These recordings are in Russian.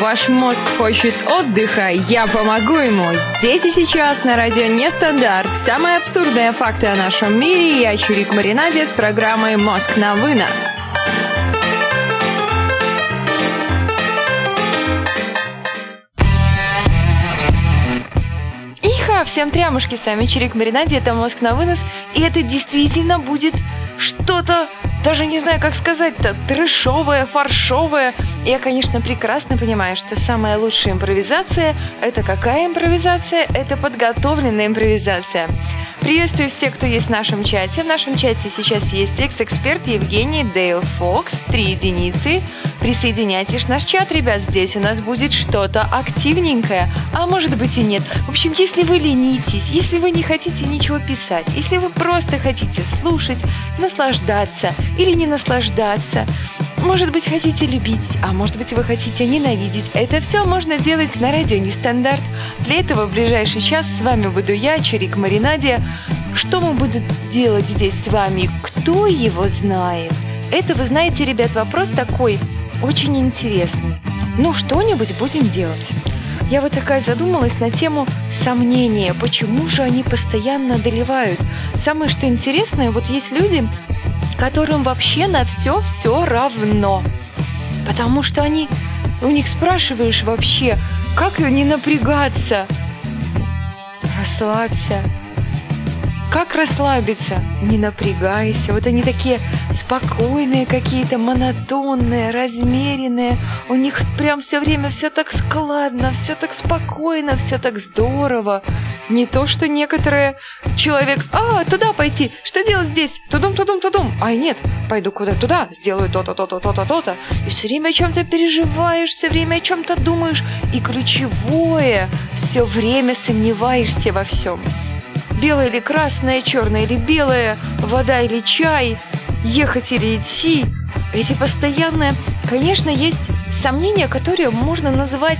Ваш мозг хочет отдыха, я помогу ему. Здесь и сейчас на радио Нестандарт. Самые абсурдные факты о нашем мире. Я Чурик Маринаде с программой «Мозг на вынос». Иха, всем трямушки, с вами Чурик Маринаде, это «Мозг на вынос». И это действительно будет что-то даже не знаю, как сказать-то, трешовое, фаршовое. Я, конечно, прекрасно понимаю, что самая лучшая импровизация – это какая импровизация? Это подготовленная импровизация. Приветствую всех, кто есть в нашем чате. В нашем чате сейчас есть экс-эксперт Евгений Дейл Фокс, три единицы. Присоединяйтесь в наш чат, ребят, здесь у нас будет что-то активненькое, а может быть и нет. В общем, если вы ленитесь, если вы не хотите ничего писать, если вы просто хотите слушать, наслаждаться или не наслаждаться, может быть, хотите любить, а может быть, вы хотите ненавидеть. Это все можно делать на радио Нестандарт. Для этого в ближайший час с вами буду я, Чарик Маринаде. Что мы будем делать здесь с вами? Кто его знает? Это, вы знаете, ребят, вопрос такой очень интересный. Ну, что-нибудь будем делать. Я вот такая задумалась на тему сомнения. Почему же они постоянно одолевают? Самое что интересное, вот есть люди, которым вообще на все все равно. Потому что они, у них спрашиваешь вообще, как не напрягаться? Расслабься. Как расслабиться? Не напрягайся. Вот они такие спокойные какие-то, монотонные, размеренные. У них прям все время все так складно, все так спокойно, все так здорово. Не то, что некоторые человек, а, туда пойти, что делать здесь? Тудум, тудум, тудум. Ай, нет, пойду куда туда, сделаю то-то, то-то, то-то, то-то. И все время о чем-то переживаешь, все время о чем-то думаешь. И ключевое, все время сомневаешься во всем белое или красное, черное или белое, вода или чай, ехать или идти. Эти постоянные, конечно, есть сомнения, которые можно называть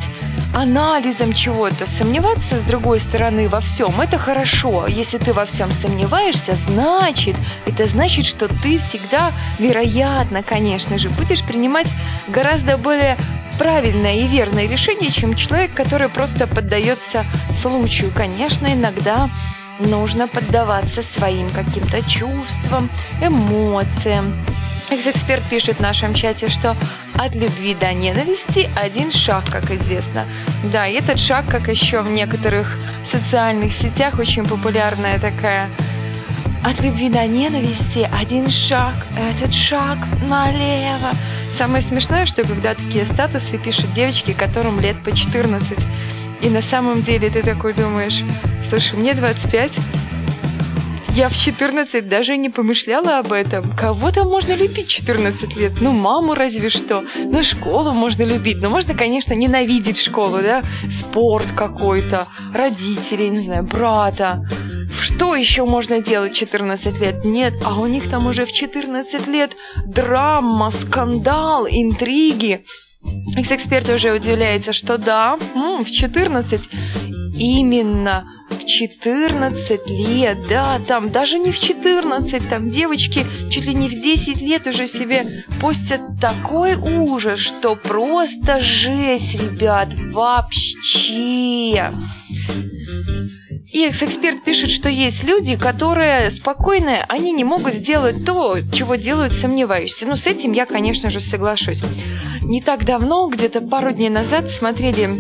анализом чего-то. Сомневаться, с другой стороны, во всем – это хорошо. Если ты во всем сомневаешься, значит, это значит, что ты всегда, вероятно, конечно же, будешь принимать гораздо более правильное и верное решение, чем человек, который просто поддается случаю. Конечно, иногда нужно поддаваться своим каким-то чувствам, эмоциям. Экс-эксперт пишет в нашем чате, что от любви до ненависти один шаг, как известно. Да, и этот шаг, как еще в некоторых социальных сетях, очень популярная такая от любви до ненависти один шаг, этот шаг налево. Самое смешное, что когда такие статусы пишут девочки, которым лет по 14, и на самом деле ты такой думаешь, слушай, мне 25, я в 14 даже не помышляла об этом. Кого-то можно любить 14 лет. Ну, маму разве что. Ну, школу можно любить. Но можно, конечно, ненавидеть школу, да? Спорт какой-то, родителей, не знаю, брата. Что еще можно делать 14 лет? Нет, а у них там уже в 14 лет драма, скандал, интриги. Экс-эксперт уже удивляется, что да, в 14 именно в 14 лет, да, там даже не в 14, там девочки чуть ли не в 10 лет уже себе постят такой ужас, что просто жесть, ребят, вообще. И экс-эксперт пишет, что есть люди, которые спокойные, они не могут сделать то, чего делают сомневающиеся. Ну, с этим я, конечно же, соглашусь. Не так давно, где-то пару дней назад, смотрели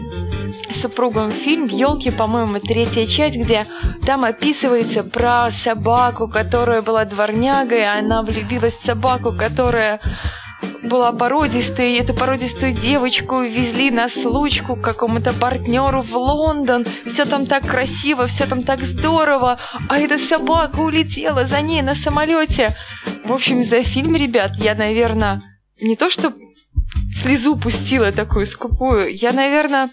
с супругом фильм «Елки», по-моему, третья часть, где там описывается про собаку, которая была дворнягой, она влюбилась в собаку, которая была породистой, и эту породистую девочку везли на случку к какому-то партнеру в Лондон. Все там так красиво, все там так здорово, а эта собака улетела за ней на самолете. В общем, за фильм, ребят, я, наверное, не то что слезу пустила такую скупую. Я, наверное,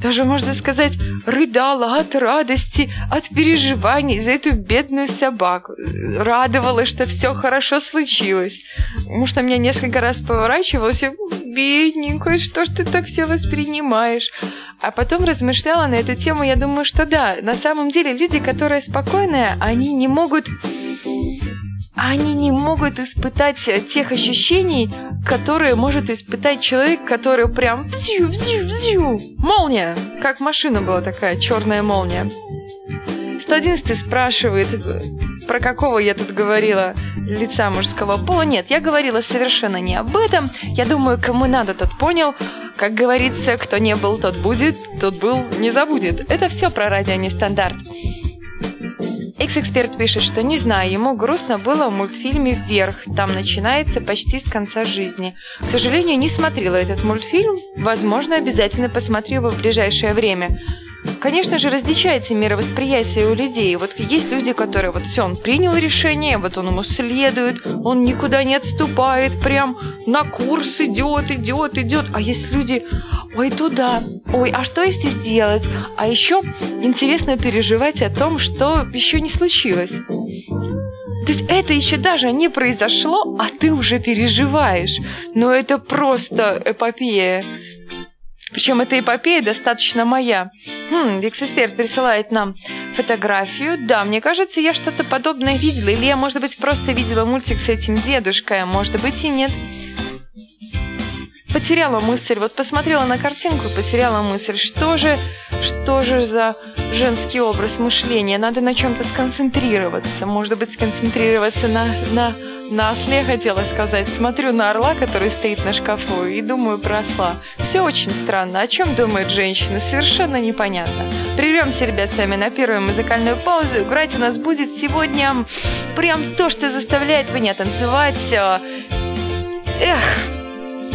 даже, можно сказать, рыдала от радости, от переживаний за эту бедную собаку. Радовалась, что все хорошо случилось. Потому что меня несколько раз поворачивалось, и бедненькая, что ж ты так все воспринимаешь? А потом размышляла на эту тему, я думаю, что да, на самом деле люди, которые спокойные, они не могут они не могут испытать тех ощущений, которые может испытать человек, который прям взю, взю, взю. Молния! Как машина была такая, черная молния. 111 спрашивает, про какого я тут говорила лица мужского пола. Нет, я говорила совершенно не об этом. Я думаю, кому надо, тот понял. Как говорится, кто не был, тот будет, тот был, не забудет. Это все про радио нестандарт. Экс-эксперт пишет, что не знаю, ему грустно было в мультфильме «Вверх». Там начинается почти с конца жизни. К сожалению, не смотрела этот мультфильм. Возможно, обязательно посмотрю его в ближайшее время. Конечно же, различается мировосприятие у людей. Вот есть люди, которые вот все, он принял решение, вот он ему следует, он никуда не отступает, прям на курс идет, идет, идет. А есть люди, ой, туда, ой, а что если сделать? А еще интересно переживать о том, что еще не случилось. То есть это еще даже не произошло, а ты уже переживаешь. Но это просто эпопея. Причем эта эпопея достаточно моя. Хм, Викс-эксперт присылает нам фотографию. Да, мне кажется, я что-то подобное видела. Или я, может быть, просто видела мультик с этим дедушкой, а может быть и нет. Потеряла мысль, вот посмотрела на картинку потеряла мысль. Что же, что же за женский образ мышления? Надо на чем-то сконцентрироваться. Может быть, сконцентрироваться на, на на осле хотела сказать. Смотрю на орла, который стоит на шкафу, и думаю про осла. Все очень странно. О чем думает женщина? Совершенно непонятно. Прервемся, ребят, с вами на первую музыкальную паузу. Играть у нас будет сегодня прям то, что заставляет меня танцевать. Эх,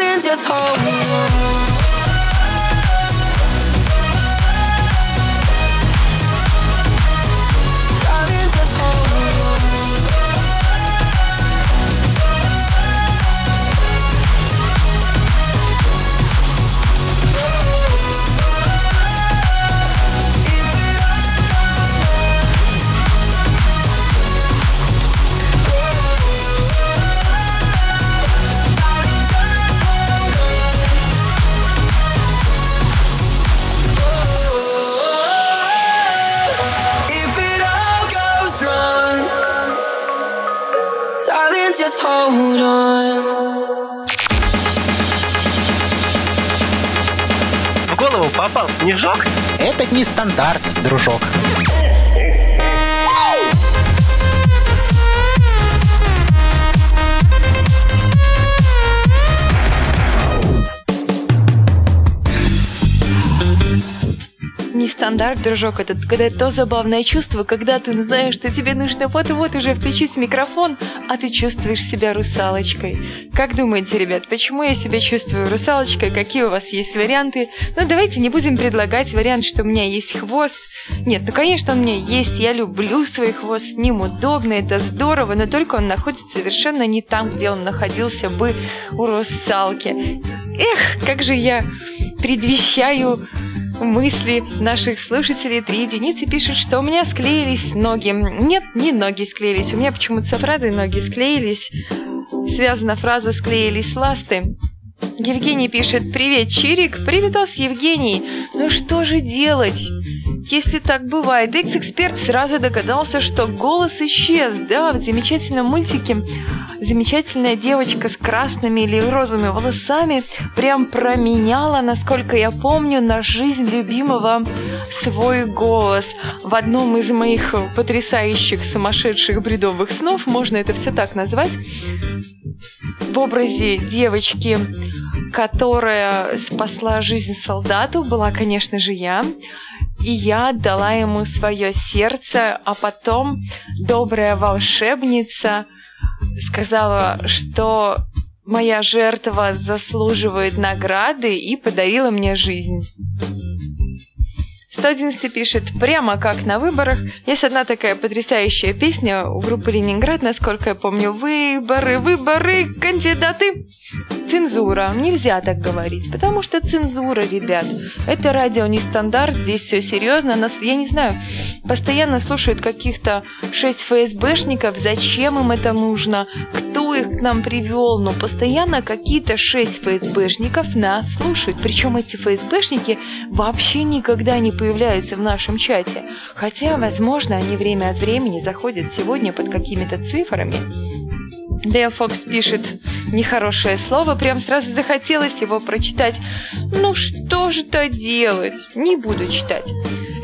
then just hold on. Снежок? Это не стандарт, дружок. Нестандарт, дружок, это когда то забавное чувство, когда ты знаешь, что тебе нужно вот-вот уже включить микрофон, а ты чувствуешь себя русалочкой. Как думаете, ребят, почему я себя чувствую русалочкой? Какие у вас есть варианты? Ну, давайте не будем предлагать вариант, что у меня есть хвост. Нет, ну, конечно, он у меня есть. Я люблю свой хвост, с ним удобно, это здорово, но только он находится совершенно не там, где он находился бы у русалки. Эх, как же я предвещаю мысли наших слушателей. Три единицы пишут, что у меня склеились ноги. Нет, не ноги склеились. У меня почему-то со фразой ноги склеились. Связана фраза «склеились ласты». Евгений пишет «Привет, Чирик!» «Приветос, Евгений!» Ну что же делать? Если так бывает, X-эксперт сразу догадался, что голос исчез. Да, в замечательном мультике замечательная девочка с красными или розовыми волосами прям променяла, насколько я помню, на жизнь любимого свой голос. В одном из моих потрясающих сумасшедших бредовых снов, можно это все так назвать, в образе девочки, которая спасла жизнь солдату, была, конечно же, я. И я отдала ему свое сердце, а потом добрая волшебница сказала, что моя жертва заслуживает награды и подарила мне жизнь. 111 пишет, прямо как на выборах. Есть одна такая потрясающая песня у группы Ленинград, насколько я помню. Выборы, выборы, кандидаты. Цензура. Нельзя так говорить, потому что цензура, ребят. Это радио не стандарт, здесь все серьезно. Нас, я не знаю, постоянно слушают каких-то шесть ФСБшников. Зачем им это нужно? Кто их к нам привел? Но постоянно какие-то шесть ФСБшников нас слушают. Причем эти ФСБшники вообще никогда не появляются появляются в нашем чате. Хотя, возможно, они время от времени заходят сегодня под какими-то цифрами. Дея Фокс пишет нехорошее слово, прям сразу захотелось его прочитать. Ну что же то делать? Не буду читать.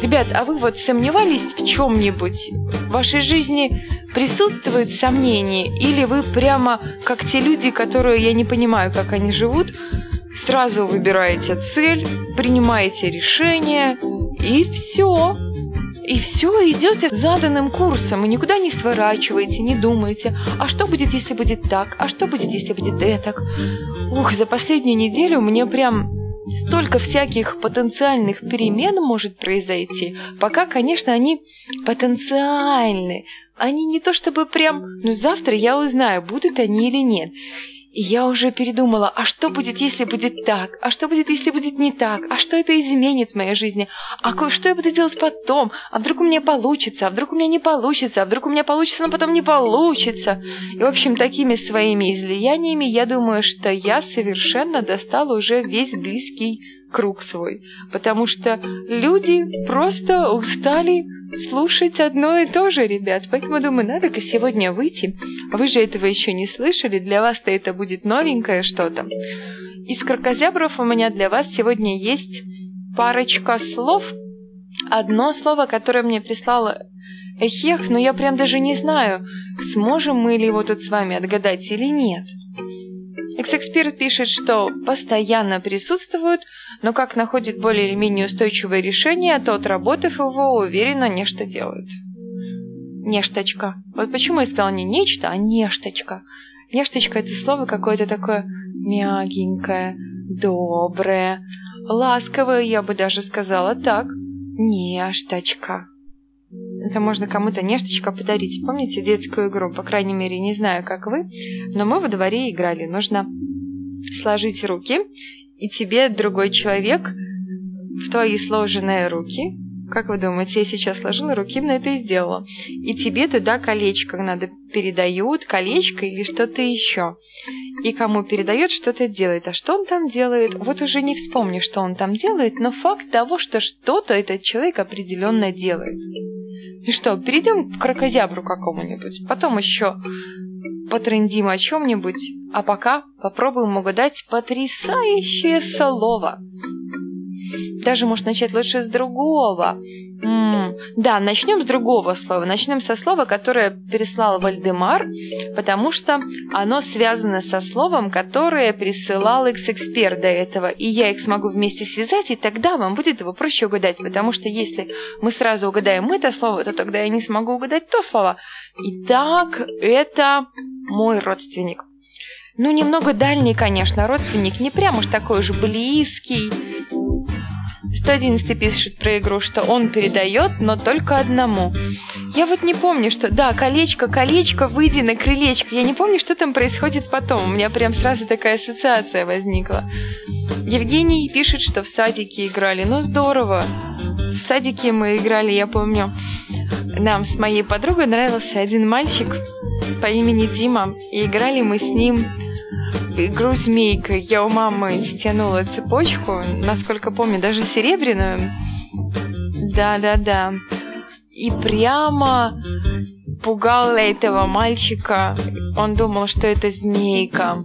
Ребят, а вы вот сомневались в чем-нибудь? В вашей жизни присутствует сомнение? Или вы прямо как те люди, которые я не понимаю, как они живут, сразу выбираете цель, принимаете решение и все. И все, идете заданным курсом, и никуда не сворачиваете, не думаете, а что будет, если будет так, а что будет, если будет этак. Ух, за последнюю неделю мне прям столько всяких потенциальных перемен может произойти, пока, конечно, они потенциальны. Они не то чтобы прям, ну завтра я узнаю, будут они или нет. Я уже передумала, а что будет, если будет так? А что будет, если будет не так? А что это изменит в моей жизни? А что я буду делать потом? А вдруг у меня получится? А вдруг у меня не получится? А вдруг у меня получится, но потом не получится? И, в общем, такими своими излияниями я думаю, что я совершенно достала уже весь близкий круг свой. Потому что люди просто устали слушать одно и то же, ребят. Поэтому, думаю, надо-ка сегодня выйти. Вы же этого еще не слышали, для вас-то это будет новенькое что-то. Из крокозябров у меня для вас сегодня есть парочка слов. Одно слово, которое мне прислала Эхех, но я прям даже не знаю, сможем мы ли его тут с вами отгадать или нет. Экс-эксперт пишет, что постоянно присутствуют, но как находит более или менее устойчивое решение, то отработав его, уверенно нечто делает. Нешточка. Вот почему я сказала не нечто, а нешточка. Нешточка – это слово какое-то такое мягенькое, доброе, ласковое, я бы даже сказала так. Нешточка. Это можно кому-то нешточка подарить. Помните детскую игру? По крайней мере, не знаю, как вы, но мы во дворе играли. Нужно сложить руки, и тебе другой человек в твои сложенные руки, как вы думаете, я сейчас сложила руки, на это и сделала. И тебе туда колечко надо передают, колечко или что-то еще. И кому передает, что-то делает. А что он там делает? Вот уже не вспомню, что он там делает, но факт того, что что-то этот человек определенно делает. И что, перейдем к крокозябру какому-нибудь. Потом еще потрендим о чем-нибудь, а пока попробуем угадать потрясающее слово. Даже, может, начать лучше с другого. М-м, да, начнем с другого слова. Начнем со слова, которое переслал Вальдемар, потому что оно связано со словом, которое присылал X-эксперт до этого. И я их смогу вместе связать, и тогда вам будет его проще угадать, потому что если мы сразу угадаем это слово, то тогда я не смогу угадать то слово. Итак, это мой родственник. Ну, немного дальний, конечно, родственник, не прям уж такой уж близкий. 111 пишет про игру, что он передает, но только одному. Я вот не помню, что... Да, колечко, колечко, выйди на крылечко. Я не помню, что там происходит потом. У меня прям сразу такая ассоциация возникла. Евгений пишет, что в садике играли. Ну, здорово. В садике мы играли, я помню. Нам с моей подругой нравился один мальчик по имени Дима. И играли мы с ним игру змейка. Я у мамы стянула цепочку, насколько помню, даже серебряную. Да-да-да. И прямо пугал этого мальчика. Он думал, что это змейка.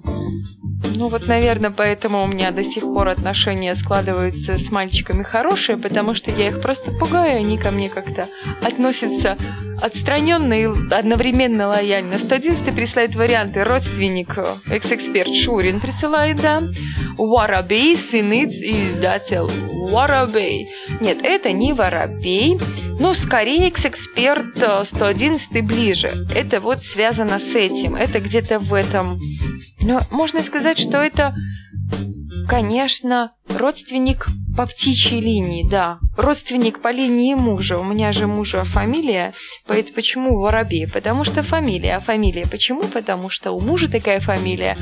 Ну вот, наверное, поэтому у меня до сих пор отношения складываются с мальчиками хорошие, потому что я их просто пугаю, они ко мне как-то относятся отстраненно и одновременно лояльно. 111 присылает варианты. Родственник, экс-эксперт Шурин присылает, да. Воробей, сыныц и издатель. Воробей. Нет, это не воробей. Но скорее экс-эксперт 111 ближе. Это вот связано с этим. Это где-то в этом. Но можно сказать, что это конечно, родственник по птичьей линии, да. Родственник по линии мужа. У меня же мужа фамилия. Поэтому почему Воробей? Потому что фамилия. А фамилия почему? Потому что у мужа такая фамилия.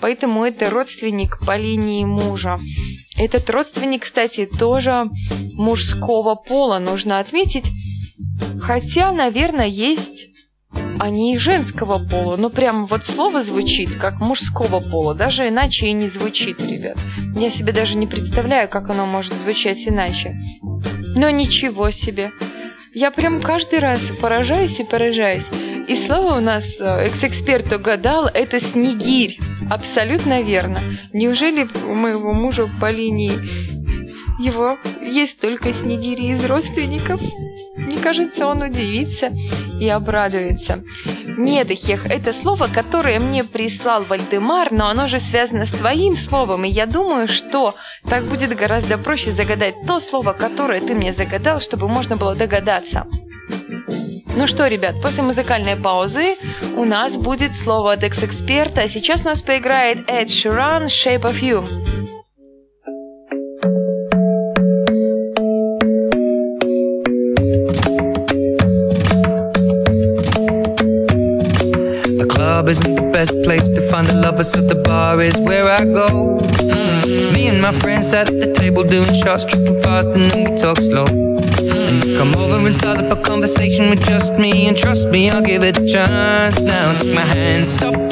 Поэтому это родственник по линии мужа. Этот родственник, кстати, тоже мужского пола, нужно отметить. Хотя, наверное, есть они и женского пола, но прям вот слово звучит как мужского пола, даже иначе и не звучит, ребят. Я себе даже не представляю, как оно может звучать иначе. Но ничего себе. Я прям каждый раз поражаюсь и поражаюсь. И слово у нас э, экс-эксперт угадал, это снегирь. Абсолютно верно. Неужели у моего мужа по линии его есть только снегири из родственников? Мне кажется, он удивится и обрадуется. Нет, Эхех, это слово, которое мне прислал Вальдемар, но оно же связано с твоим словом, и я думаю, что так будет гораздо проще загадать то слово, которое ты мне загадал, чтобы можно было догадаться. Ну что, ребят, после музыкальной паузы у нас будет слово от экс-эксперта, а сейчас у нас поиграет Эд Ширан «Shape of You». Best place to find the lovers, so the bar is where I go. Mm-hmm. Me and my friends sat at the table doing shots, tripping fast, and then we talk slow. And you come over and start up a conversation with just me, and trust me, I'll give it a chance. Now take my hand, stop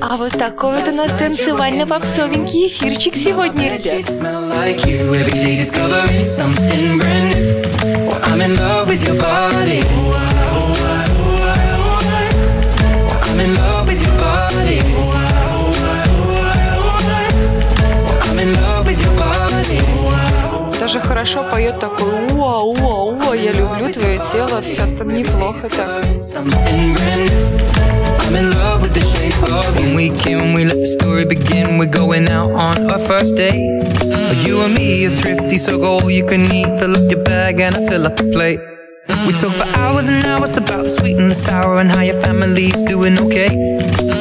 А вот такой вот у нас танцевально-попсовенький эфирчик сегодня, ребят. I'm in love with your body. Даже хорошо поет такой уа, уа, уа, я люблю твое тело, все там неплохо так. Something brand new. I'm in love with the shape of you. When we can, we let the story begin. We're going out on our first date. You and me are thrifty, so go all you can eat. Fill up your bag and I fill up the plate. We talk for hours and hours about the sweet and the sour and how your family's doing okay.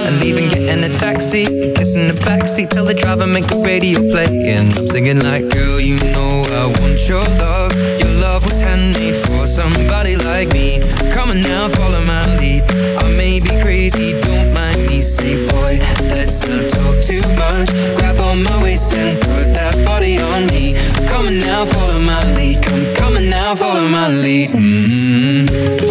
and leaving, getting a taxi, kissing the backseat, tell the driver make the radio play. And I'm singing like, girl, you know I want your love. Your love was handmade for somebody like me. Come on now, follow my lead. I may be crazy, don't mind me. Say, boy, let's not talk too much. Grab on my waist and put that body on me. Come on now, follow my lead. Come, come on now, follow my lead. Mm-hmm. I'm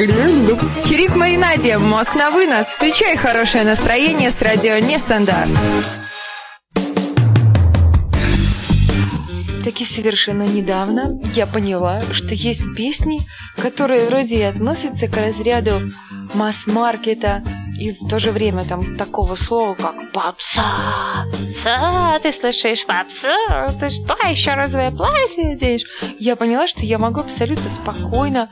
Чирик маринаде, мозг на вынос. Включай хорошее настроение с радио Нестандарт. Таки совершенно недавно я поняла, что есть песни, которые вроде и относятся к разряду масс-маркета, и в то же время там такого слова, как попса. Попса, ты слышишь, попса? Ты что, еще розовое платье оденешь? Я поняла, что я могу абсолютно спокойно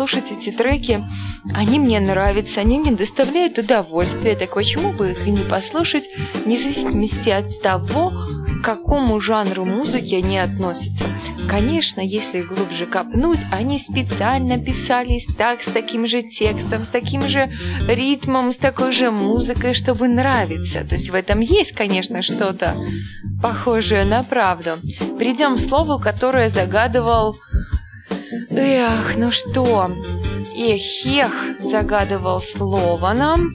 слушать эти треки. Они мне нравятся, они мне доставляют удовольствие. Так почему бы их и не послушать, вне зависимости от того, к какому жанру музыки они относятся. Конечно, если глубже копнуть, они специально писались так, с таким же текстом, с таким же ритмом, с такой же музыкой, чтобы нравиться. То есть в этом есть, конечно, что-то похожее на правду. Придем к слову, которое загадывал... Эх, ну что, Эхех загадывал слово нам,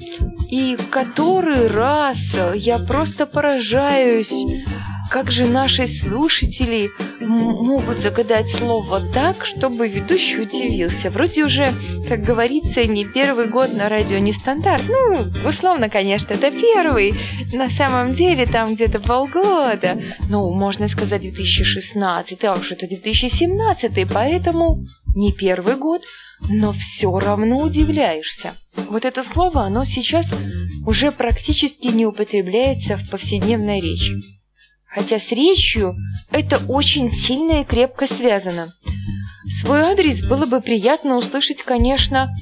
и который раз я просто поражаюсь как же наши слушатели могут загадать слово так, чтобы ведущий удивился? Вроде уже, как говорится, не первый год на радио не стандарт. Ну, условно, конечно, это первый. На самом деле там где-то полгода. Ну, можно сказать 2016, а уж это 2017, поэтому не первый год, но все равно удивляешься. Вот это слово, оно сейчас уже практически не употребляется в повседневной речи хотя с речью это очень сильно и крепко связано. Свой адрес было бы приятно услышать, конечно,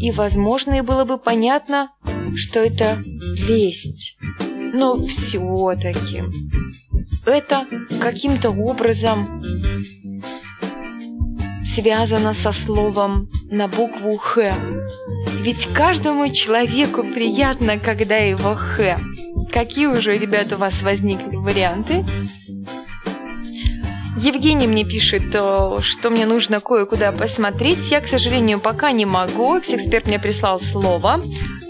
и, возможно, и было бы понятно, что это лесть. Но все-таки это каким-то образом связано со словом на букву «Х». Ведь каждому человеку приятно, когда его «Х». Какие уже, ребята, у вас возникли варианты? Евгений мне пишет, э, что мне нужно кое-куда посмотреть. Я, к сожалению, пока не могу. Экс-эксперт мне прислал слово.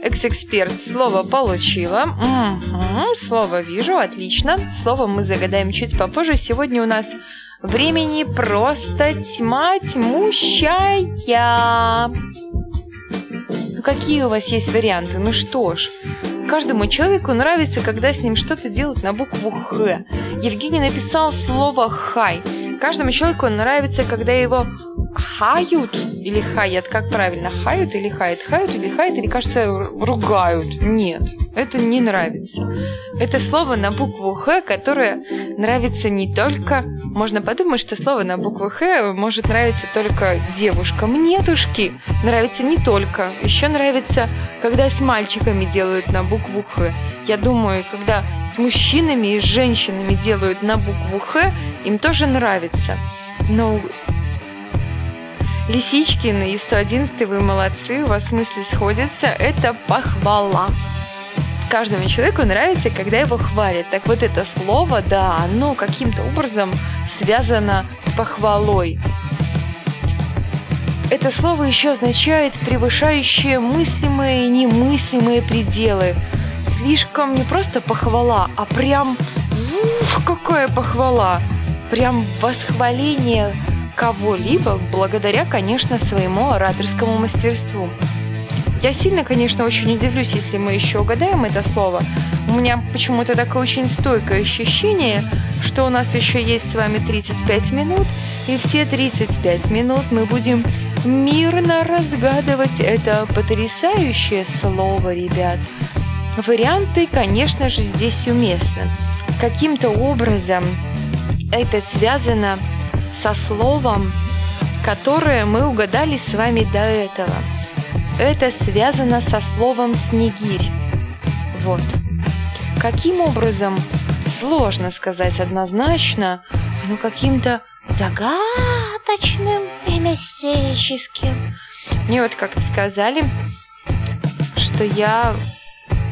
Экс-эксперт слово получила. Угу, слово вижу, отлично. Слово мы загадаем чуть попозже. Сегодня у нас времени просто тьма тьмущая. Ну, какие у вас есть варианты? Ну что ж, каждому человеку нравится, когда с ним что-то делают на букву «Х». Евгений написал слово «хай». Каждому человеку нравится, когда его хают или хаят, как правильно, хают или хает, хают или хает, или, кажется, ругают. Нет, это не нравится. Это слово на букву «Х», которое нравится не только Можно подумать, что слово на букву «Х» может нравиться только девушкам. Нетушки, нравится не только. Еще нравится, когда с мальчиками делают на букву «Х». Я думаю, когда с мужчинами и с женщинами делают на букву «Х», им тоже нравится. Но Лисичкин и 111 вы молодцы, у вас смысле сходятся, это похвала. Каждому человеку нравится, когда его хвалят. Так вот это слово, да, оно каким-то образом связано с похвалой. Это слово еще означает превышающие мыслимые и немыслимые пределы. Слишком не просто похвала, а прям, ух, какая похвала! Прям восхваление кого-либо благодаря, конечно, своему ораторскому мастерству. Я сильно, конечно, очень удивлюсь, если мы еще угадаем это слово. У меня почему-то такое очень стойкое ощущение, что у нас еще есть с вами 35 минут, и все 35 минут мы будем мирно разгадывать это потрясающее слово, ребят. Варианты, конечно же, здесь уместны. Каким-то образом это связано со словом, которое мы угадали с вами до этого. Это связано со словом «снегирь». Вот. Каким образом, сложно сказать однозначно, но каким-то загадочным и мистическим. Мне вот как-то сказали, что я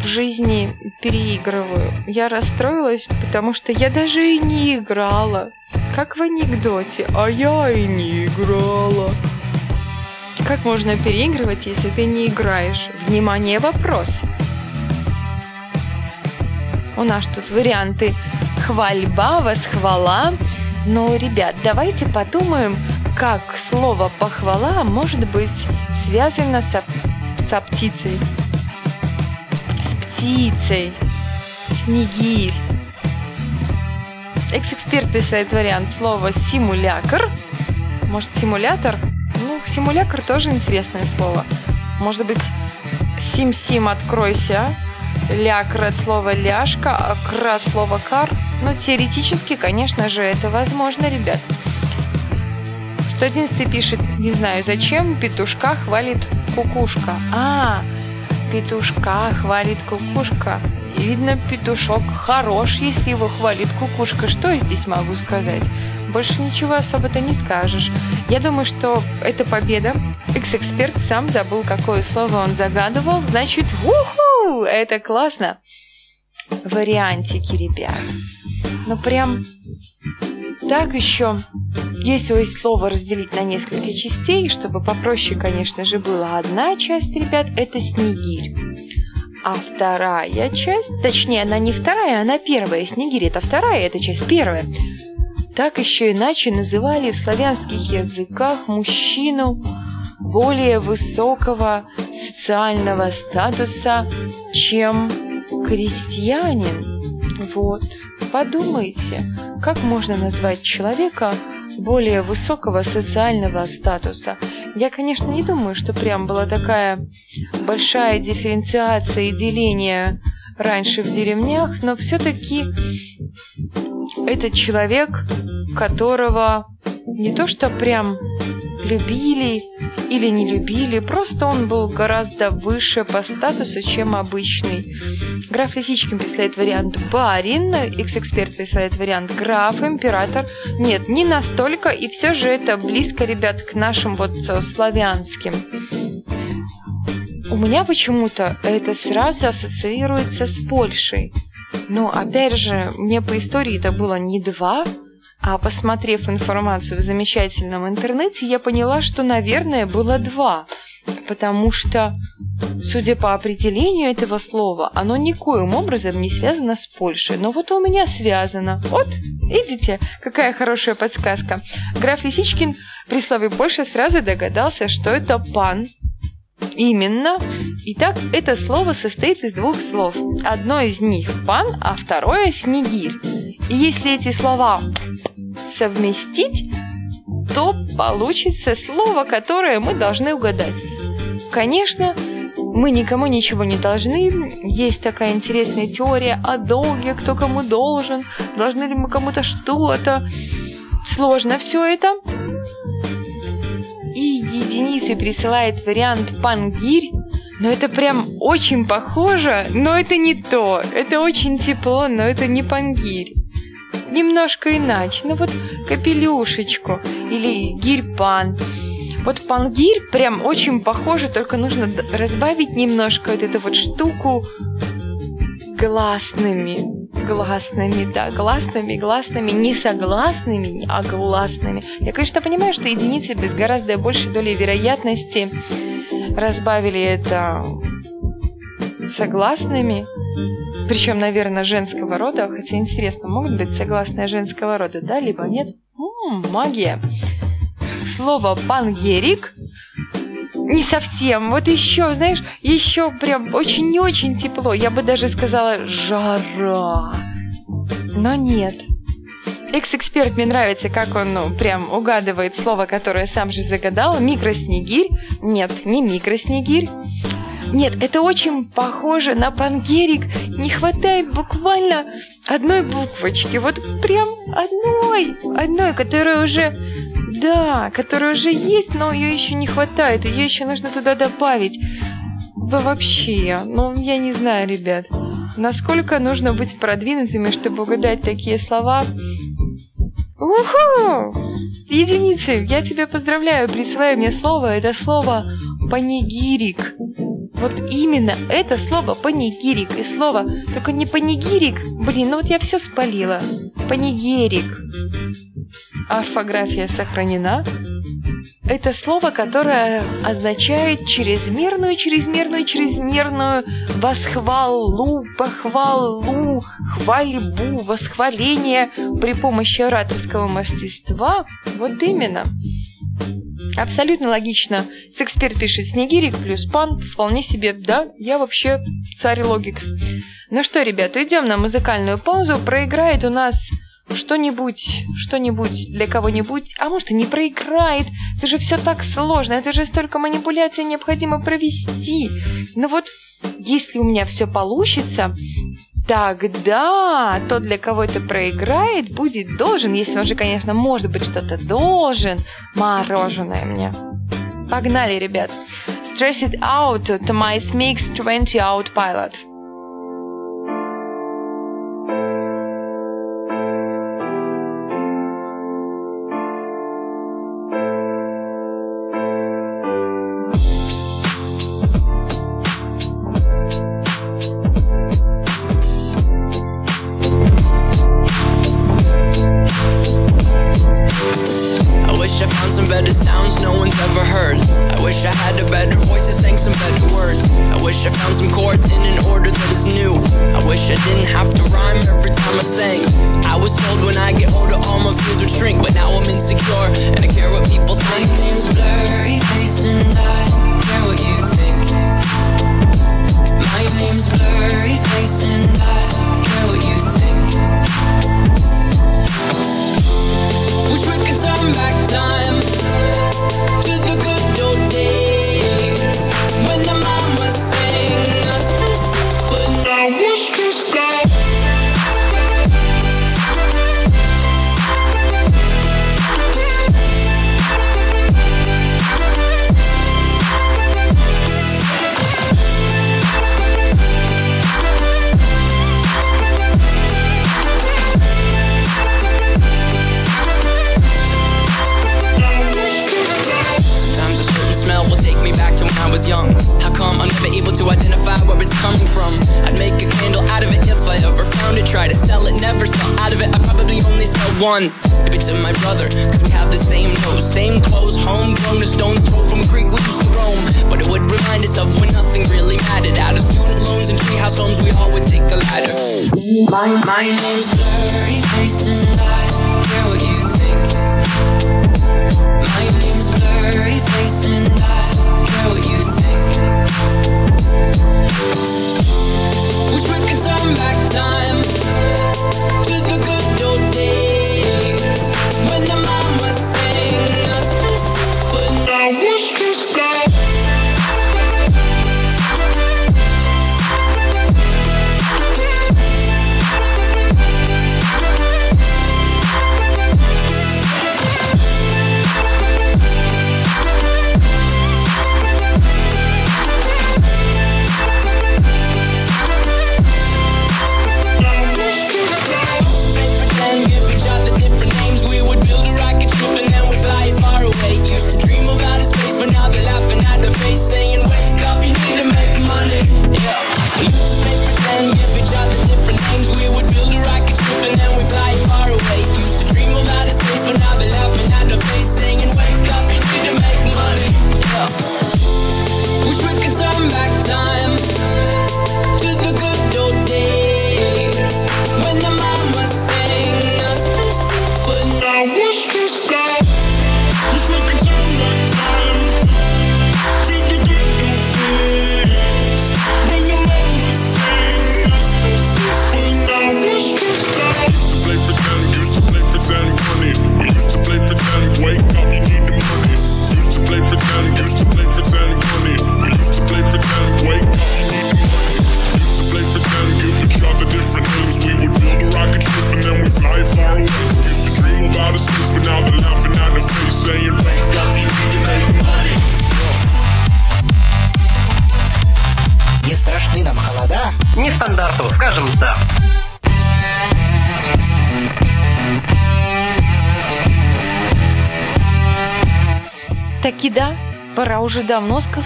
в жизни переигрываю. Я расстроилась, потому что я даже и не играла. Как в анекдоте, а я и не играла. Как можно переигрывать, если ты не играешь? Внимание, вопрос. У нас тут варианты хвальба, восхвала. Но, ребят, давайте подумаем, как слово похвала может быть связано со, со птицей птицей. Снегирь. Экс-эксперт писает вариант слова симулятор. Может, симулятор? Ну, симулятор тоже интересное слово. Может быть, сим-сим откройся. Лякр от слова ляжка, а кр от кар. Но теоретически, конечно же, это возможно, ребят. 111 пишет, не знаю зачем, петушка хвалит кукушка. А, петушка хвалит кукушка. И видно, петушок хорош, если его хвалит кукушка. Что здесь могу сказать? Больше ничего особо-то не скажешь. Я думаю, что это победа. Экс-эксперт сам забыл, какое слово он загадывал. Значит, уху! Это классно. Вариантики, ребят. Ну прям так еще, если слово разделить на несколько частей, чтобы попроще, конечно же, было одна часть, ребят, это снегирь. А вторая часть, точнее, она не вторая, она первая. Снегирь это вторая, это часть первая. Так еще иначе называли в славянских языках мужчину более высокого социального статуса, чем крестьянин. Вот. Подумайте, как можно назвать человека более высокого социального статуса? Я, конечно, не думаю, что прям была такая большая дифференциация и деление раньше в деревнях, но все-таки это человек, которого не то что прям любили или не любили, просто он был гораздо выше по статусу, чем обычный. Граф Лисичкин присылает вариант барин, X-эксперт присылает вариант граф, император. Нет, не настолько, и все же это близко, ребят, к нашим вот э, славянским. У меня почему-то это сразу ассоциируется с Польшей. Но, опять же, мне по истории это было не два, а посмотрев информацию в замечательном интернете, я поняла, что, наверное, было два. Потому что, судя по определению этого слова, оно никоим образом не связано с Польшей. Но вот у меня связано. Вот, видите, какая хорошая подсказка. Граф Лисичкин при слове «Польша» сразу догадался, что это пан, Именно. Итак, это слово состоит из двух слов. Одно из них пан, а второе снегирь. И если эти слова совместить, то получится слово, которое мы должны угадать. Конечно, мы никому ничего не должны. Есть такая интересная теория о долге, кто кому должен, должны ли мы кому-то что-то. Сложно все это. И единицы присылает вариант пангирь. Но это прям очень похоже, но это не то. Это очень тепло, но это не пангирь. Немножко иначе. Ну вот капелюшечку или гирьпан. Вот пангирь прям очень похоже, только нужно разбавить немножко вот эту вот штуку гласными. Гласными, да, гласными, гласными, не согласными, а гласными. Я, конечно, понимаю, что единицы без гораздо большей доли вероятности разбавили это согласными, причем, наверное, женского рода, хотя интересно, могут быть согласные женского рода, да, либо нет? М-м, магия. Слово «пангерик» не совсем. Вот еще, знаешь, еще прям очень-очень тепло. Я бы даже сказала жара. Но нет. Экс-эксперт мне нравится, как он ну, прям угадывает слово, которое сам же загадал. Микроснегирь. Нет, не микроснегирь. Нет, это очень похоже на пангерик. Не хватает буквально одной буквочки. Вот прям одной. Одной, которая уже... Да, которая уже есть, но ее еще не хватает. Ее еще нужно туда добавить. Вы вообще, ну, я не знаю, ребят. Насколько нужно быть продвинутыми, чтобы угадать такие слова? Уху! Единицы, я тебя поздравляю, присваивай мне слово. Это слово панигирик. Вот именно это слово панигирик и слово, только не панигирик, блин, ну вот я все спалила. Панигерик. Орфография сохранена. Это слово, которое означает чрезмерную, чрезмерную, чрезмерную восхвалу, похвалу, хвальбу, восхваление при помощи ораторского мастерства. Вот именно. Абсолютно логично. Секспер пишет Снегирик плюс пан. Вполне себе, да, я вообще царь логикс. Ну что, ребята, идем на музыкальную паузу. Проиграет у нас что-нибудь, что-нибудь для кого-нибудь, а может и не проиграет. Это же все так сложно, это же столько манипуляций необходимо провести. Но вот если у меня все получится, тогда тот, для кого это проиграет, будет должен, если он же, конечно, может быть что-то должен, мороженое мне. Погнали, ребят. Stress It Out, Tomais Mix 20 Out Pilot.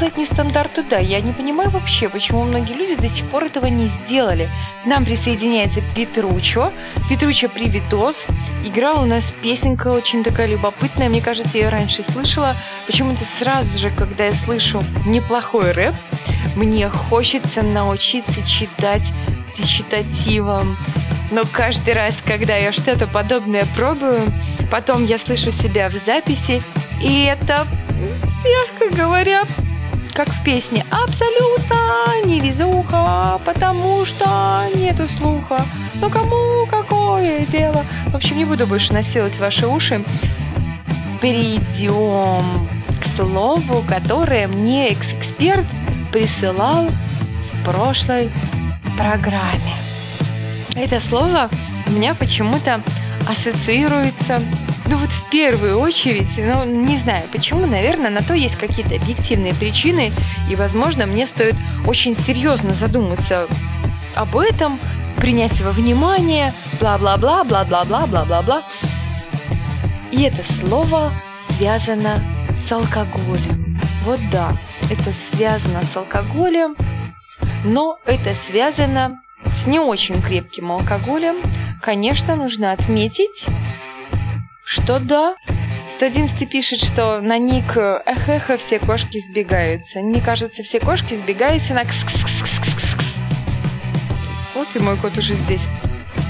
Давно сказать нестандарту «да». Я не понимаю вообще, почему многие люди до сих пор этого не сделали. К нам присоединяется Петручо. Петручо, привитос. Играла у нас песенка очень такая любопытная. Мне кажется, я раньше слышала. Почему-то сразу же, когда я слышу неплохой рэп, мне хочется научиться читать речитативом. Но каждый раз, когда я что-то подобное пробую, потом я слышу себя в записи, и это мягко говоря, как в песне, абсолютно невезуха, потому что нету слуха. Ну кому какое дело? В общем, не буду больше насиловать ваши уши. Перейдем к слову, которое мне экс-эксперт присылал в прошлой программе. Это слово у меня почему-то ассоциируется ну вот в первую очередь, ну не знаю почему, наверное, на то есть какие-то объективные причины, и, возможно, мне стоит очень серьезно задуматься об этом, принять во внимание, бла-бла-бла, бла-бла-бла, бла-бла-бла. И это слово связано с алкоголем. Вот да, это связано с алкоголем, но это связано с не очень крепким алкоголем. Конечно, нужно отметить, что да? 111 пишет, что на ник эхеха все кошки сбегаются. Мне кажется, все кошки сбегаются на кс кс кс кс кс кс Вот и мой кот уже здесь.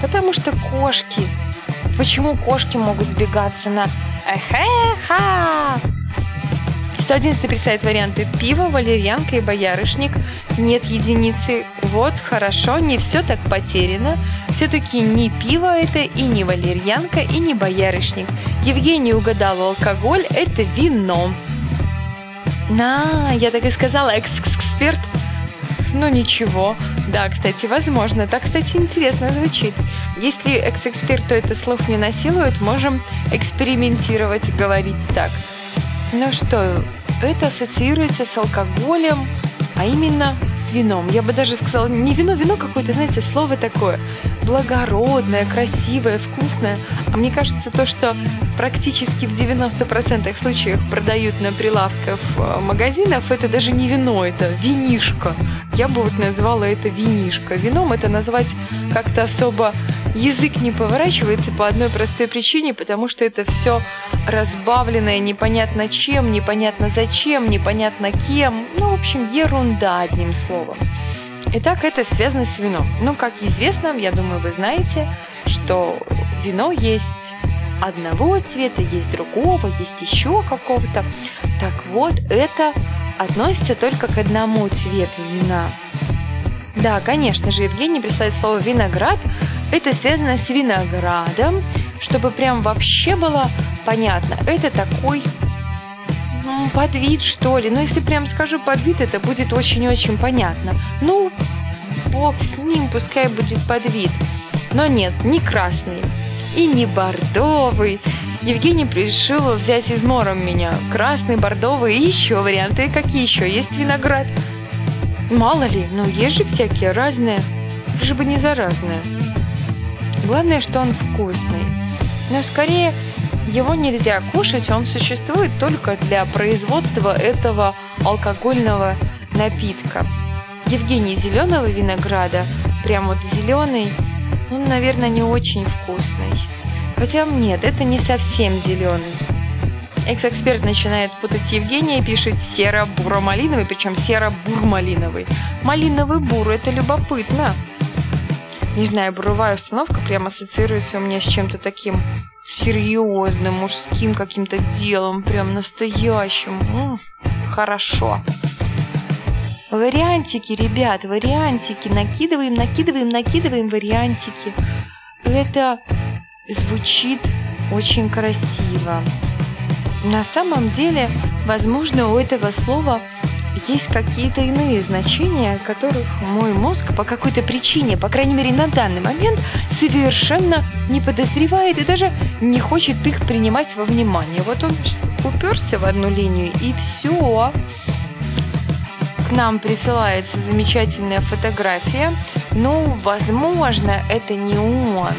Потому что кошки. Почему кошки могут сбегаться на эхеха? 111 представляет варианты пива, валерьянка и боярышник. Нет единицы. Вот, хорошо, не все так потеряно. Все-таки не пиво это, и не валерьянка, и не боярышник. Евгений угадал алкоголь, это вино. На, я так и сказала, экс-эксперт. Ну ничего. Да, кстати, возможно. Так, кстати, интересно звучит. Если экс-эксперт то это слов не насилует, можем экспериментировать, говорить так. Ну что, это ассоциируется с алкоголем, а именно вином. Я бы даже сказала, не вино, вино какое-то, знаете, слово такое благородное, красивое, вкусное. А мне кажется, то, что практически в 90% случаев продают на прилавках э, магазинов, это даже не вино, это винишко. Я бы вот назвала это винишко. Вином это назвать как-то особо язык не поворачивается по одной простой причине, потому что это все разбавленное непонятно чем, непонятно зачем, непонятно кем. Ну, в общем, ерунда, одним словом. Итак, это связано с вином. Ну, как известно, я думаю, вы знаете, что вино есть одного цвета, есть другого, есть еще какого-то. Так вот, это относится только к одному цвету вина. Да, конечно же, Евгений представит слово «виноград». Это связано с виноградом, чтобы прям вообще было понятно. Это такой ну, подвид, что ли. Ну, если прям скажу подвид, это будет очень-очень понятно. Ну, бог с ним, пускай будет подвид. Но нет, не красный и не бордовый. Евгений решил взять измором меня. Красный, бордовый и еще варианты. Какие еще? Есть виноград. Мало ли, ну есть же всякие разные. Лишь бы не заразные. Главное, что он вкусный. Но скорее его нельзя кушать, он существует только для производства этого алкогольного напитка. Евгений зеленого винограда, прям вот зеленый, он, наверное, не очень вкусный. Хотя нет, это не совсем зеленый. Экс-эксперт начинает путать Евгения и пишет серо-буро-малиновый, причем серо-бур-малиновый. Малиновый бур, это любопытно. Не знаю, буровая установка прямо ассоциируется у меня с чем-то таким серьезным, мужским каким-то делом, прям настоящим. М-м, хорошо. Вариантики, ребят, вариантики. Накидываем, накидываем, накидываем вариантики. Это звучит очень красиво. На самом деле, возможно, у этого слова есть какие-то иные значения, которых мой мозг по какой-то причине, по крайней мере на данный момент, совершенно не подозревает и даже не хочет их принимать во внимание. Вот он уперся в одну линию и все. К нам присылается замечательная фотография Ну, возможно, это не он.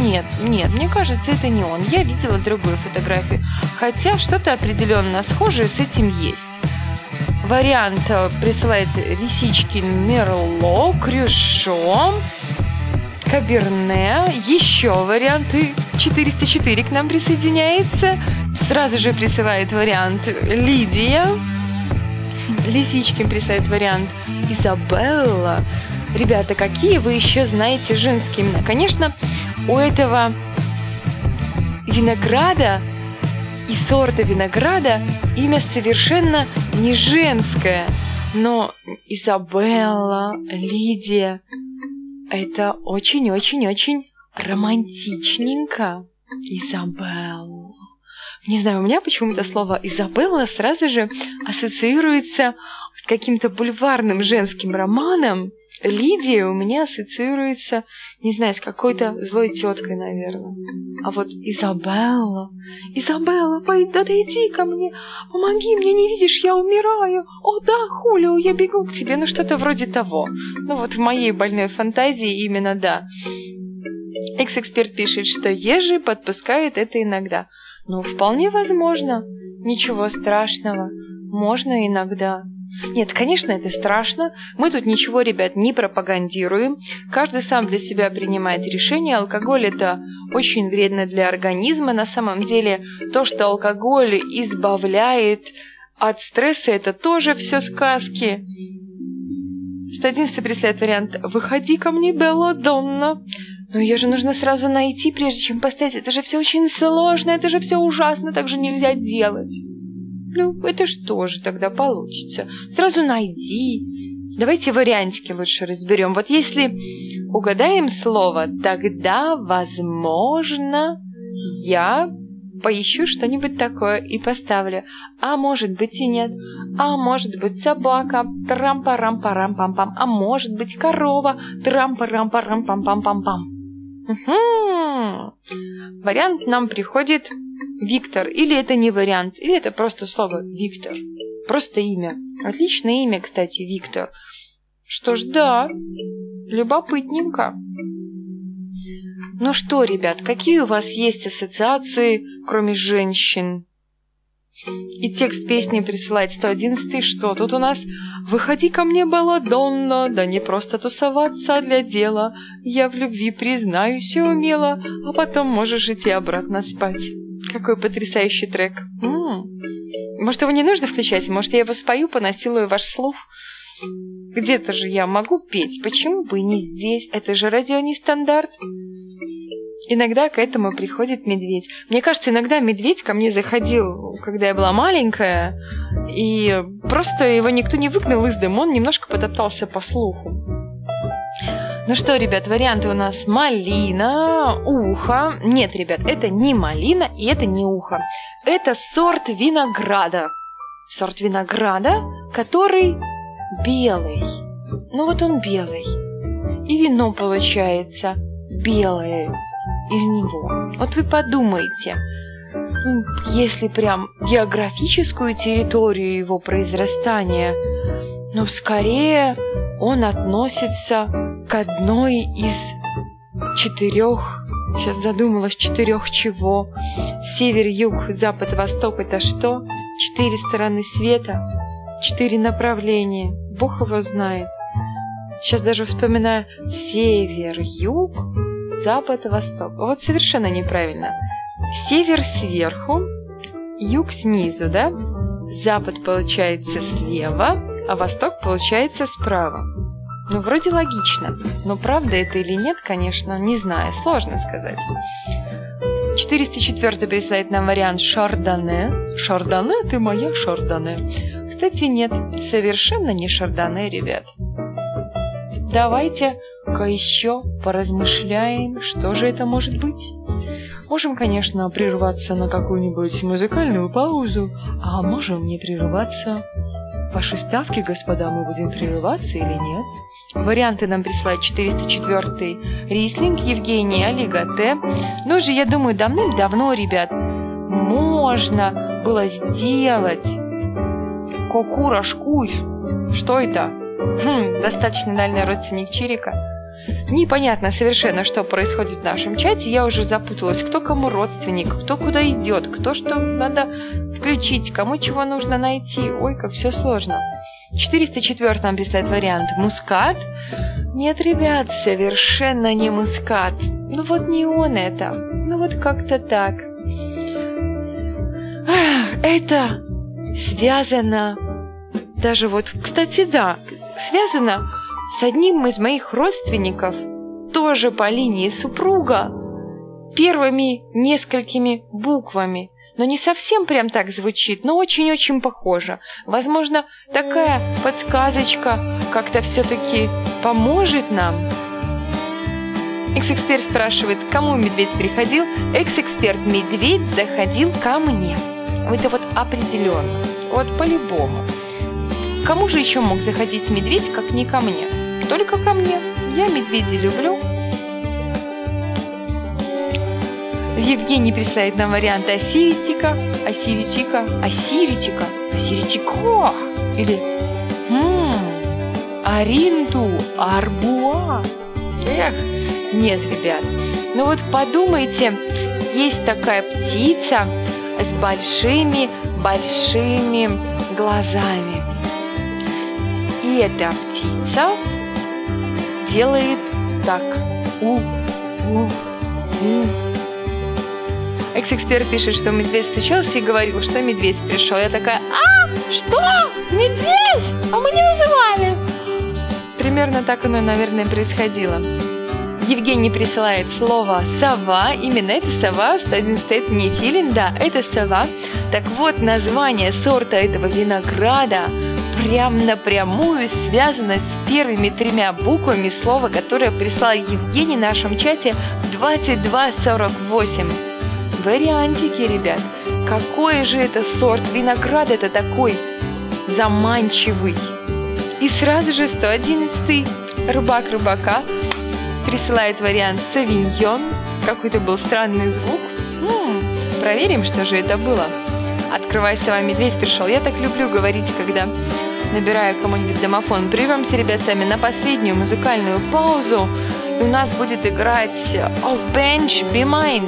Нет, нет, мне кажется, это не он. Я видела другую фотографию. Хотя что-то определенно схожее с этим есть. Вариант э, присылает Лисичкин Мерло, Крюшо, Каберне. Еще варианты 404 к нам присоединяется. Сразу же присылает вариант Лидия. Лисичкин присылает вариант Изабелла. Ребята, какие вы еще знаете женские имена? Конечно, у этого винограда и сорта винограда имя совершенно не женское, но Изабелла, Лидия – это очень-очень-очень романтичненько. Изабелла. Не знаю, у меня почему-то слово Изабелла сразу же ассоциируется с каким-то бульварным женским романом, Лидия у меня ассоциируется, не знаю, с какой-то злой теткой, наверное. А вот Изабелла... Изабелла, подойди ко мне, помоги мне, не видишь, я умираю. О да, Хулио, я бегу к тебе, ну что-то вроде того. Ну вот в моей больной фантазии именно да. Экс-эксперт пишет, что Ежи подпускает это иногда. Ну, вполне возможно. Ничего страшного. Можно иногда. Нет, конечно, это страшно. Мы тут ничего, ребят, не пропагандируем. Каждый сам для себя принимает решение. Алкоголь это очень вредно для организма. На самом деле, то, что алкоголь избавляет от стресса, это тоже все сказки. 111 представляет вариант «Выходи ко мне, Белла Донна». Но ее же нужно сразу найти, прежде чем поставить. Это же все очень сложно, это же все ужасно, так же нельзя делать. Ну, это что же тогда получится? Сразу найди. Давайте вариантики лучше разберем. Вот если угадаем слово, тогда, возможно, я поищу что-нибудь такое и поставлю. А может быть и нет. А может быть собака. Трам-парам-парам-пам-пам. А может быть корова. Трам-парам-парам-пам-пам-пам-пам. Угу. Вариант нам приходит Виктор. Или это не вариант, или это просто слово Виктор. Просто имя. Отличное имя, кстати, Виктор. Что ж, да, любопытненько. Ну что, ребят, какие у вас есть ассоциации, кроме женщин? И текст песни присылает 111 что тут у нас? «Выходи ко мне, Баладонна, да не просто тусоваться, а для дела. Я в любви признаюсь и умела, а потом можешь идти обратно спать». Какой потрясающий трек. М-м. Может, его не нужно включать? Может, я его спою, понасилую ваш слух? Где-то же я могу петь, почему бы и не здесь? Это же радио не стандарт. Иногда к этому приходит медведь. Мне кажется, иногда медведь ко мне заходил, когда я была маленькая, и просто его никто не выгнал из дома, он немножко потоптался по слуху. Ну что, ребят, варианты у нас малина, ухо. Нет, ребят, это не малина и это не ухо. Это сорт винограда. Сорт винограда, который белый. Ну вот он белый. И вино получается белое из него. Вот вы подумайте, если прям географическую территорию его произрастания, но скорее он относится к одной из четырех, сейчас задумалась, четырех чего? Север, юг, запад, восток – это что? Четыре стороны света, четыре направления. Бог его знает. Сейчас даже вспоминаю север, юг, запад, восток. Вот совершенно неправильно. Север сверху, юг снизу, да? Запад получается слева, а восток получается справа. Ну, вроде логично, но правда это или нет, конечно, не знаю, сложно сказать. 404 присылает нам вариант шардоне. Шардоне, ты моя шардоне. Кстати, нет, совершенно не шардоне, ребят. Давайте-ка еще поразмышляем, что же это может быть. Можем, конечно, прерваться на какую-нибудь музыкальную паузу, а можем не прерываться. Ваши ставки, господа, мы будем прерываться или нет? Варианты нам присылает 404 Рислинг, Евгений Олигате. Ну же, я думаю, давным-давно, ребят, можно было сделать Кокура Шкуй. Что это? Хм, достаточно дальний родственник Чирика. Непонятно совершенно, что происходит в нашем чате. Я уже запуталась, кто кому родственник, кто куда идет, кто что надо включить, кому чего нужно найти. Ой, как все сложно. 404 нам писает вариант «Мускат». Нет, ребят, совершенно не мускат. Ну вот не он это. Ну вот как-то так. Это связано даже вот, кстати, да, связано с одним из моих родственников, тоже по линии супруга, первыми несколькими буквами. Но не совсем прям так звучит, но очень-очень похоже. Возможно, такая подсказочка как-то все-таки поможет нам. Экс-эксперт спрашивает, кому медведь приходил? Экс-эксперт, медведь заходил ко мне. Это вот определенно. Вот по-любому. Кому же еще мог заходить медведь, как не ко мне? Только ко мне. Я медведей люблю. Евгений присылает нам вариант Осиритика, Осиритика, Осиритика, Осиритико или м-м, Аринду, Арбуа. Эх, нет, ребят. Ну вот подумайте, есть такая птица с большими-большими глазами. И эта птица делает так. У, у, у. Экс-эксперт пишет, что медведь стучался и говорил, что медведь пришел. Я такая, а, что? Медведь? А мы не вызывали. Примерно так оно, наверное, происходило. Евгений присылает слово «сова». Именно это сова, 111 не филин, да, это сова. Так вот, название сорта этого винограда прям напрямую связано с первыми тремя буквами слова, которое прислал Евгений в нашем чате в 2248. Вариантики, ребят. Какой же это сорт винограда это такой заманчивый? И сразу же 111 рыбак рыбака присылает вариант савиньон. Какой-то был странный звук. М-м, проверим, что же это было. Открывай сова медведь пришел. Я так люблю говорить, когда набираю кому-нибудь домофон. Прервемся, ребят, сами на последнюю музыкальную паузу. И у нас будет играть Off Bench Be Mine.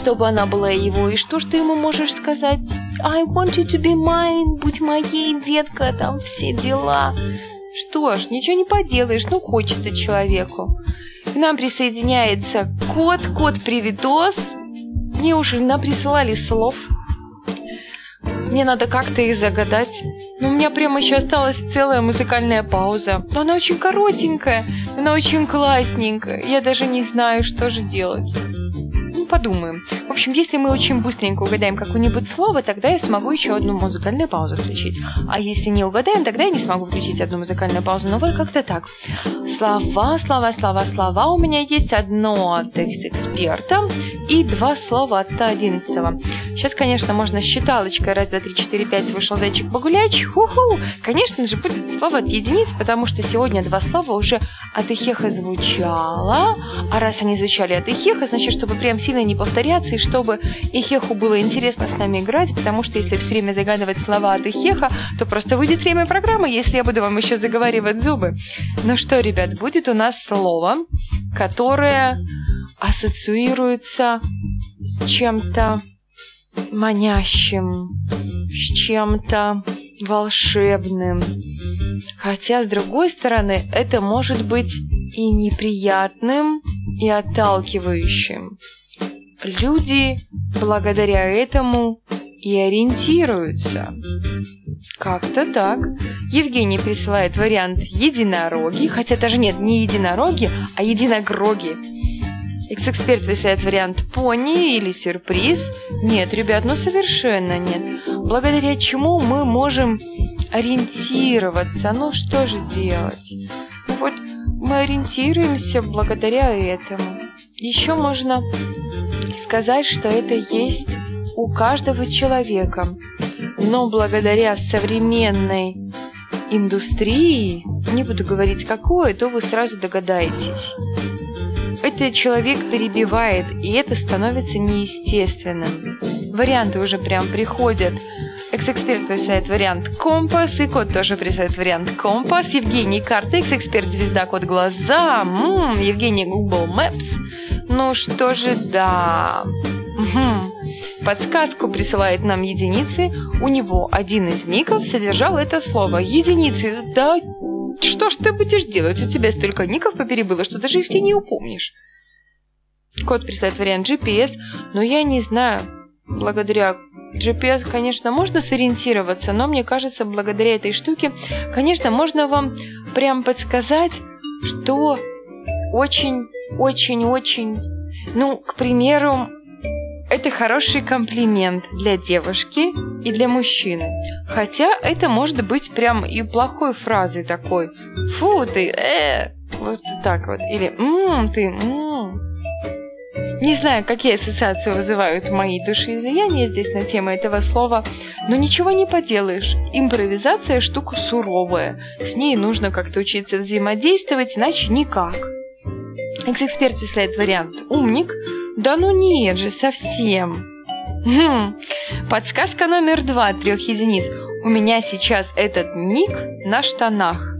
Чтобы она была его, и что ж ты ему можешь сказать? I want you to be mine, будь моей, детка, там все дела. Что ж, ничего не поделаешь, ну хочется человеку. К нам присоединяется кот, кот Привитос. Мне уже нам присылали слов. Мне надо как-то их загадать. Но у меня прямо еще осталась целая музыкальная пауза. Но она очень коротенькая, она очень классненькая. Я даже не знаю, что же делать подумаем. В общем, если мы очень быстренько угадаем какое-нибудь слово, тогда я смогу еще одну музыкальную паузу включить. А если не угадаем, тогда я не смогу включить одну музыкальную паузу. Но вот как-то так. Слова, слова, слова, слова. У меня есть одно от эксперта и два слова от 111. Сейчас, конечно, можно считалочкой. Раз, два, три, четыре, пять вышел зайчик погулять. Ху-ху! Конечно же, будет слово от единиц, потому что сегодня два слова уже от Ихеха звучало. А раз они звучали от Ихеха, значит, чтобы прям сильно не повторяться, и чтобы Ихеху было интересно с нами играть, потому что если все время загадывать слова от Ихеха, то просто выйдет время программы, если я буду вам еще заговаривать зубы. Ну что, ребят, будет у нас слово, которое ассоциируется с чем-то манящим, с чем-то волшебным. Хотя, с другой стороны, это может быть и неприятным, и отталкивающим люди благодаря этому и ориентируются. Как-то так. Евгений присылает вариант единороги, хотя даже нет, не единороги, а единогроги. Экс-эксперт присылает вариант пони или сюрприз. Нет, ребят, ну совершенно нет. Благодаря чему мы можем ориентироваться. Ну что же делать? Вот мы ориентируемся благодаря этому. Еще можно сказать, что это есть у каждого человека. Но благодаря современной индустрии, не буду говорить какой, то вы сразу догадаетесь. Этот человек перебивает, и это становится неестественным. Варианты уже прям приходят. Экс-эксперт присылает вариант компас, и код тоже присылает вариант компас. Евгений карта, экс-эксперт звезда, код глаза. М-м, Евгений Google Maps. Ну что же, да. Подсказку присылает нам единицы. У него один из ников содержал это слово. Единицы. Да что ж ты будешь делать? У тебя столько ников поперебыло, что даже их все не упомнишь. Код присылает вариант GPS, но я не знаю. Благодаря GPS, конечно, можно сориентироваться, но мне кажется, благодаря этой штуке, конечно, можно вам прям подсказать, что очень-очень-очень, ну, к примеру, это хороший комплимент для девушки и для мужчины. Хотя это может быть прям и плохой фразой такой. Фу, ты, э, вот так вот. Или ммм, ты, ммм. Не знаю, какие ассоциации вызывают мои души излияния здесь на тему этого слова, но ничего не поделаешь. Импровизация штука суровая. С ней нужно как-то учиться взаимодействовать, иначе никак. Экс-эксперт присылает вариант «умник». Да ну нет же, совсем. Хм. Подсказка номер два трех единиц. У меня сейчас этот ник на штанах.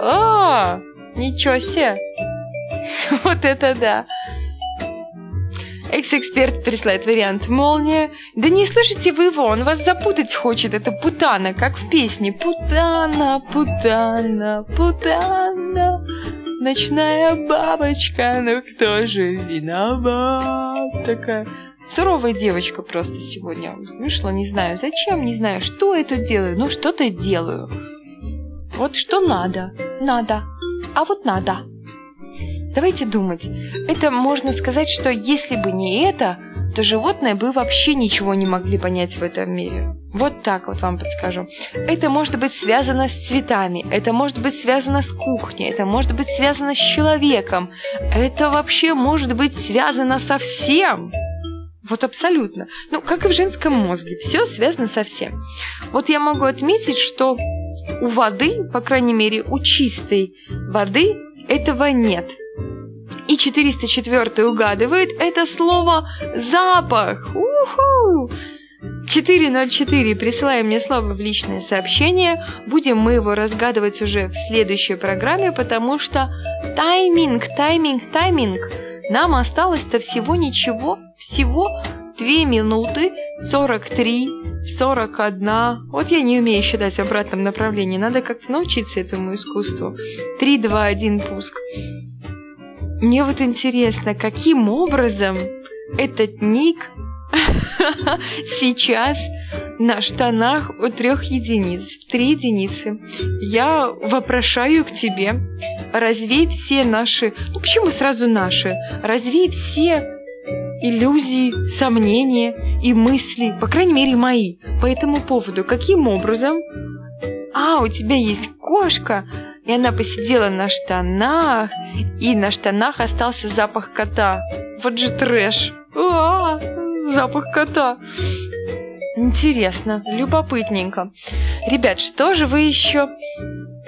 А, ничего себе. Вот это да. Экс-эксперт присылает вариант «Молния». Да не слышите вы его, он вас запутать хочет. Это путана, как в песне. Путана, путана, путана. Ночная бабочка, ну кто же виноват? Такая суровая девочка просто сегодня вышла, не знаю зачем, не знаю, что это делаю, ну что-то делаю. Вот что надо, надо, а вот надо. Давайте думать. Это можно сказать, что если бы не это, то животные бы вообще ничего не могли понять в этом мире. Вот так вот вам подскажу. Это может быть связано с цветами, это может быть связано с кухней, это может быть связано с человеком, это вообще может быть связано со всем. Вот абсолютно. Ну, как и в женском мозге, все связано со всем. Вот я могу отметить, что у воды, по крайней мере, у чистой воды этого нет. И 404 угадывает это слово «запах». Уху! 404. Присылай мне слово в личное сообщение. Будем мы его разгадывать уже в следующей программе, потому что тайминг, тайминг, тайминг. Нам осталось-то всего ничего, всего 2 минуты 43, 41. Вот я не умею считать в обратном направлении. Надо как-то научиться этому искусству. 3, 2, 1, пуск. Мне вот интересно, каким образом этот ник сейчас на штанах у трех единиц, три единицы. Я вопрошаю к тебе, развей все наши, ну почему сразу наши, развей все иллюзии, сомнения и мысли, по крайней мере мои, по этому поводу. Каким образом? А, у тебя есть кошка, и она посидела на штанах, и на штанах остался запах кота. Вот же трэш. А, запах кота. Интересно, любопытненько. Ребят, что же вы еще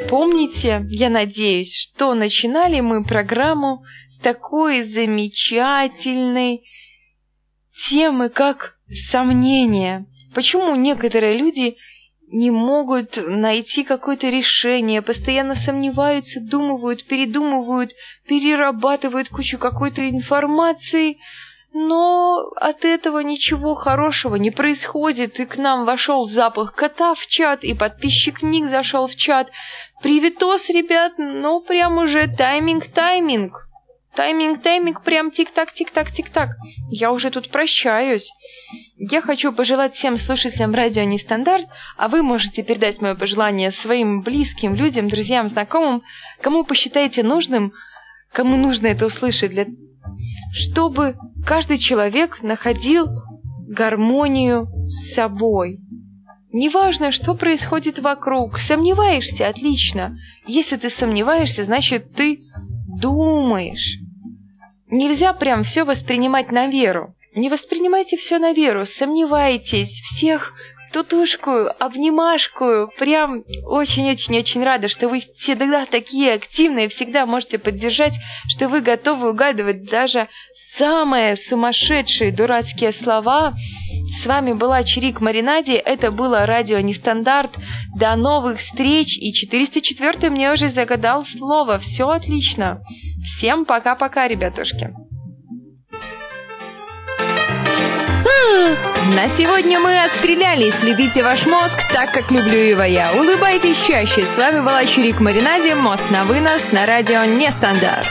помните, я надеюсь, что начинали мы программу с такой замечательной темы, как сомнения. Почему некоторые люди не могут найти какое-то решение, постоянно сомневаются, думают, передумывают, перерабатывают кучу какой-то информации, но от этого ничего хорошего не происходит, и к нам вошел запах кота в чат, и подписчик Ник зашел в чат. Приветос, ребят, ну прям уже тайминг-тайминг. Тайминг-тайминг, прям тик-так, тик-так, тик-так. Я уже тут прощаюсь. Я хочу пожелать всем слушателям радио Нестандарт, а вы можете передать мое пожелание своим близким людям, друзьям, знакомым, кому посчитаете нужным, кому нужно это услышать, для... чтобы каждый человек находил гармонию с собой. Неважно, что происходит вокруг. Сомневаешься? Отлично. Если ты сомневаешься, значит, ты думаешь. Нельзя прям все воспринимать на веру. Не воспринимайте все на веру, сомневайтесь, всех тутушку, обнимашку. Прям очень-очень-очень рада, что вы всегда такие активные, всегда можете поддержать, что вы готовы угадывать даже самые сумасшедшие дурацкие слова. С вами была Чирик Маринади, это было радио Нестандарт. До новых встреч, и 404 мне уже загадал слово. Все отлично. Всем пока-пока, ребятушки. На сегодня мы отстрелялись. Любите ваш мозг так, как люблю его я. Улыбайтесь чаще. С вами была Чурик Маринади. Мост на вынос на радио Нестандарт.